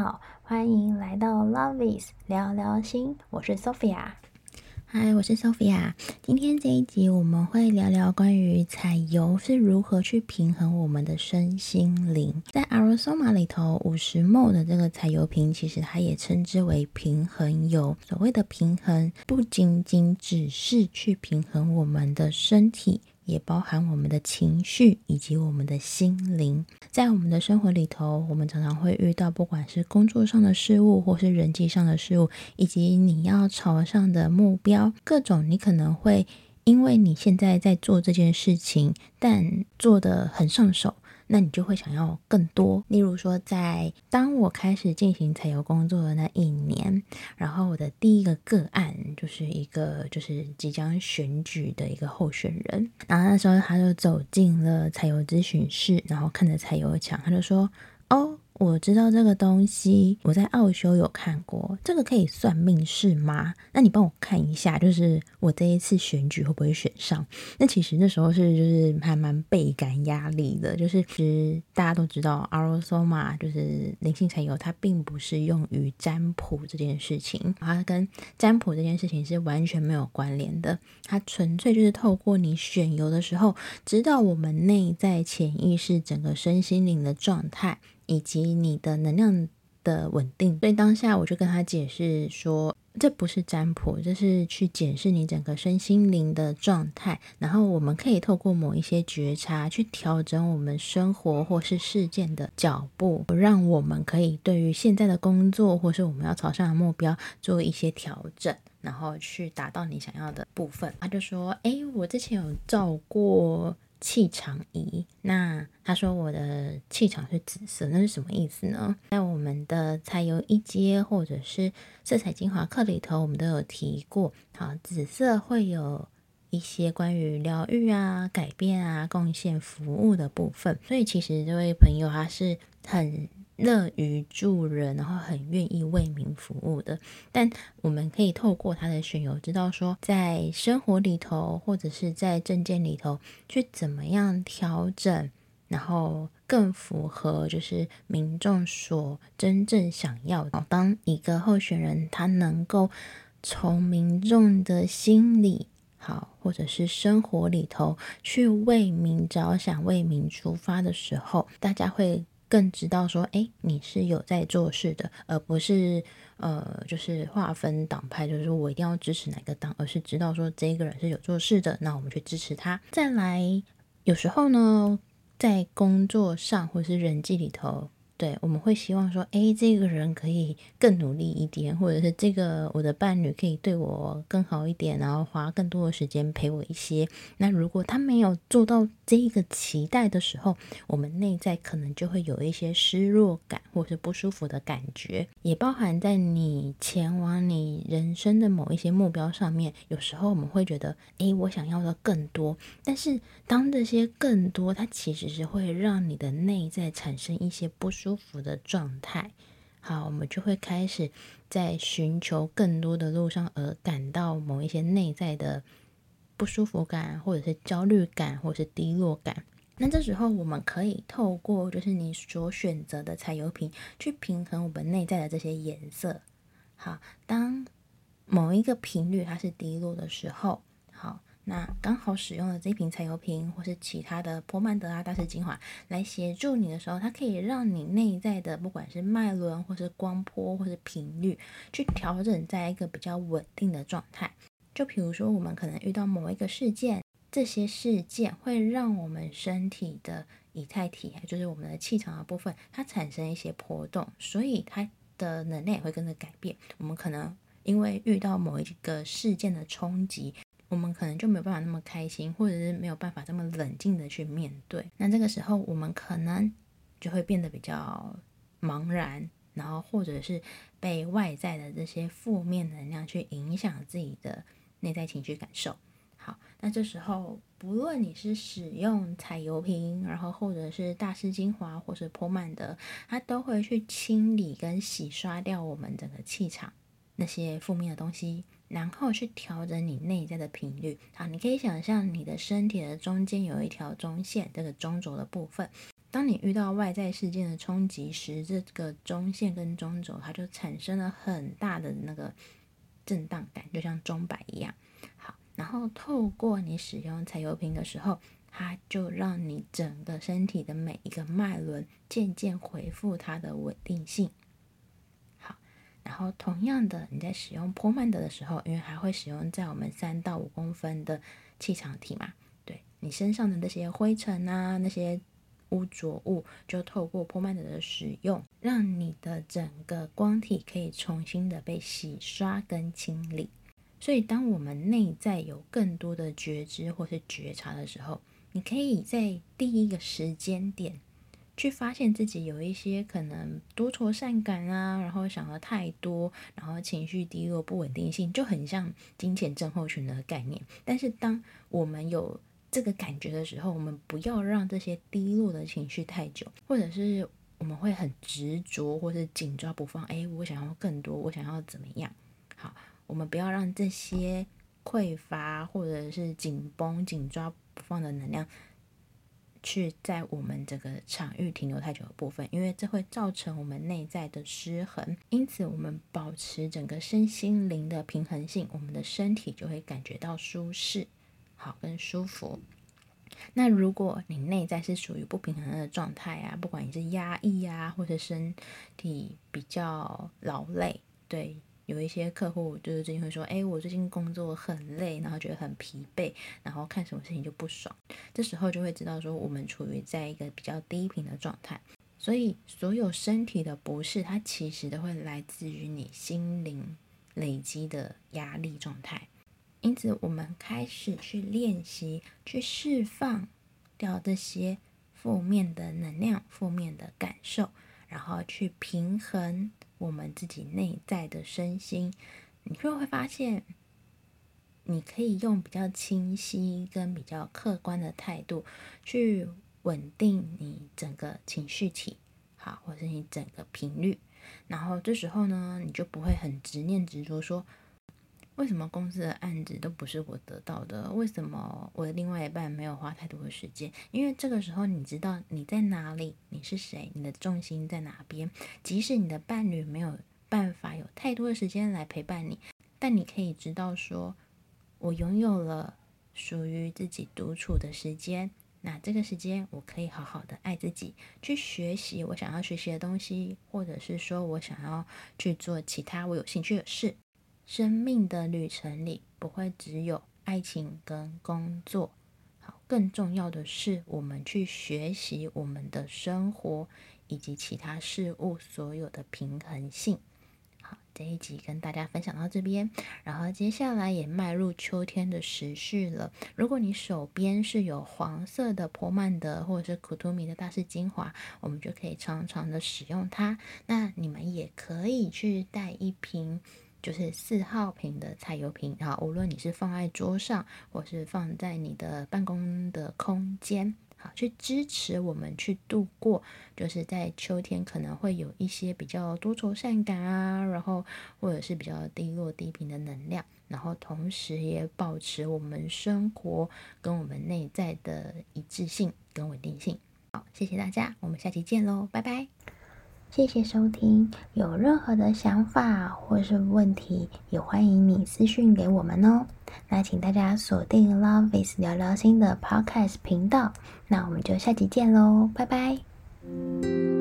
好，欢迎来到 Lovelyz 聊聊心，我是 Sophia。嗨，我是 Sophia。今天这一集我们会聊聊关于彩油是如何去平衡我们的身心灵。在 Aura-Soma 里头，五十 ml 的这个彩油瓶，其实它也称之为平衡油。所谓的平衡，不仅仅只是去平衡我们的身体。也包含我们的情绪以及我们的心灵，在我们的生活里头，我们常常会遇到，不管是工作上的事物，或是人际上的事物，以及你要朝上的目标，各种你可能会因为你现在在做这件事情，但做的很上手。那你就会想要更多。例如说，在当我开始进行采油工作的那一年，然后我的第一个个案就是一个就是即将选举的一个候选人，然后那时候他就走进了采油咨询室，然后看着采油墙，他就说：“哦。”我知道这个东西，我在奥修有看过。这个可以算命是吗？那你帮我看一下，就是我这一次选举会不会选上？那其实那时候是就是还蛮倍感压力的，就是其实大家都知道，Aura-Soma 就是灵性彩油，它并不是用于占卜这件事情，它跟占卜这件事情是完全没有关联的。它纯粹就是透过你选油的时候，知道我们内在潜意识整个身心灵的状态。以及你的能量的稳定，所以当下我就跟他解释说，这不是占卜，这是去检视你整个身心灵的状态，然后我们可以透过某一些觉察去调整我们生活或是事件的脚步，让我们可以对于现在的工作或是我们要朝向的目标做一些调整，然后去达到你想要的部分。他就说，哎，我之前有照过。气场仪，那他说我的气场是紫色，那是什么意思呢？在我们的彩油一阶或者是色彩精华课里头，我们都有提过。好，紫色会有一些关于疗愈啊、改变啊、贡献服务的部分，所以其实这位朋友他是很。乐于助人，然后很愿意为民服务的。但我们可以透过他的选油，知道说在生活里头，或者是在政见里头，去怎么样调整，然后更符合就是民众所真正想要的。当一个候选人他能够从民众的心里好，或者是生活里头去为民着想、为民出发的时候，大家会。更知道说，哎，你是有在做事的，而不是呃，就是划分党派，就是说我一定要支持哪个党，而是知道说这个人是有做事的，那我们去支持他。再来，有时候呢，在工作上或是人际里头。对，我们会希望说，诶，这个人可以更努力一点，或者是这个我的伴侣可以对我更好一点，然后花更多的时间陪我一些。那如果他没有做到这个期待的时候，我们内在可能就会有一些失落感，或是不舒服的感觉，也包含在你前往你人生的某一些目标上面。有时候我们会觉得，诶，我想要的更多，但是当这些更多，它其实是会让你的内在产生一些不。舒服的状态，好，我们就会开始在寻求更多的路上，而感到某一些内在的不舒服感，或者是焦虑感，或者是低落感。那这时候，我们可以透过就是你所选择的彩油瓶，去平衡我们内在的这些颜色。好，当某一个频率它是低落的时候，好。那刚好使用了这瓶彩油瓶，或是其他的波曼德啊大师精华来协助你的时候，它可以让你内在的不管是脉轮，或是光波，或是频率，去调整在一个比较稳定的状态。就比如说，我们可能遇到某一个事件，这些事件会让我们身体的以太体，就是我们的气场的部分，它产生一些波动，所以它的能量也会跟着改变。我们可能因为遇到某一个事件的冲击。我们可能就没有办法那么开心，或者是没有办法这么冷静的去面对。那这个时候，我们可能就会变得比较茫然，然后或者是被外在的这些负面能量去影响自己的内在情绪感受。好，那这时候，不论你是使用彩油瓶，然后或者是大师精华，或是泼曼德，它都会去清理跟洗刷掉我们整个气场那些负面的东西。然后去调整你内在的频率。好，你可以想象你的身体的中间有一条中线，这个中轴的部分。当你遇到外在事件的冲击时，这个中线跟中轴它就产生了很大的那个震荡感，就像钟摆一样。好，然后透过你使用柴油瓶的时候，它就让你整个身体的每一个脉轮渐渐恢复它的稳定性。好，然后同样的，你在使用波曼德的时候，因为还会使用在我们三到五公分的气场体嘛，对你身上的那些灰尘啊，那些。污浊物就透过波曼德的使用，让你的整个光体可以重新的被洗刷跟清理。所以，当我们内在有更多的觉知或是觉察的时候，你可以在第一个时间点去发现自己有一些可能多愁善感啊，然后想的太多，然后情绪低落、不稳定性，就很像金钱症候群的概念。但是，当我们有这个感觉的时候，我们不要让这些低落的情绪太久，或者是我们会很执着，或是紧抓不放。哎，我想要更多，我想要怎么样？好，我们不要让这些匮乏或者是紧绷、紧抓不放的能量，去在我们这个场域停留太久的部分，因为这会造成我们内在的失衡。因此，我们保持整个身心灵的平衡性，我们的身体就会感觉到舒适。好，更舒服。那如果你内在是属于不平衡的状态啊，不管你是压抑啊，或者身体比较劳累，对，有一些客户就是最近会说，哎，我最近工作很累，然后觉得很疲惫，然后看什么事情就不爽。这时候就会知道说，我们处于在一个比较低频的状态。所以，所有身体的不适，它其实都会来自于你心灵累积的压力状态。因此，我们开始去练习，去释放掉这些负面的能量、负面的感受，然后去平衡我们自己内在的身心。你就会发现，你可以用比较清晰跟比较客观的态度去稳定你整个情绪体，好，或者是你整个频率。然后这时候呢，你就不会很执念执着说。为什么公司的案子都不是我得到的？为什么我的另外一半没有花太多的时间？因为这个时候你知道你在哪里，你是谁，你的重心在哪边。即使你的伴侣没有办法有太多的时间来陪伴你，但你可以知道说，我拥有了属于自己独处的时间。那这个时间我可以好好的爱自己，去学习我想要学习的东西，或者是说我想要去做其他我有兴趣的事。生命的旅程里不会只有爱情跟工作，好，更重要的是我们去学习我们的生活以及其他事物所有的平衡性。好，这一集跟大家分享到这边，然后接下来也迈入秋天的时序了。如果你手边是有黄色的波曼德或者是库图米的大师精华，我们就可以常常的使用它。那你们也可以去带一瓶。就是四号瓶的彩油瓶，好，无论你是放在桌上，或是放在你的办公的空间，好，去支持我们去度过，就是在秋天可能会有一些比较多愁善感啊，然后或者是比较低落低频的能量，然后同时也保持我们生活跟我们内在的一致性跟稳定性。好，谢谢大家，我们下期见喽，拜拜。谢谢收听，有任何的想法或是问题，也欢迎你私讯给我们哦。那请大家锁定 Love is 聊聊心的 Podcast 频道，那我们就下期见喽，拜拜。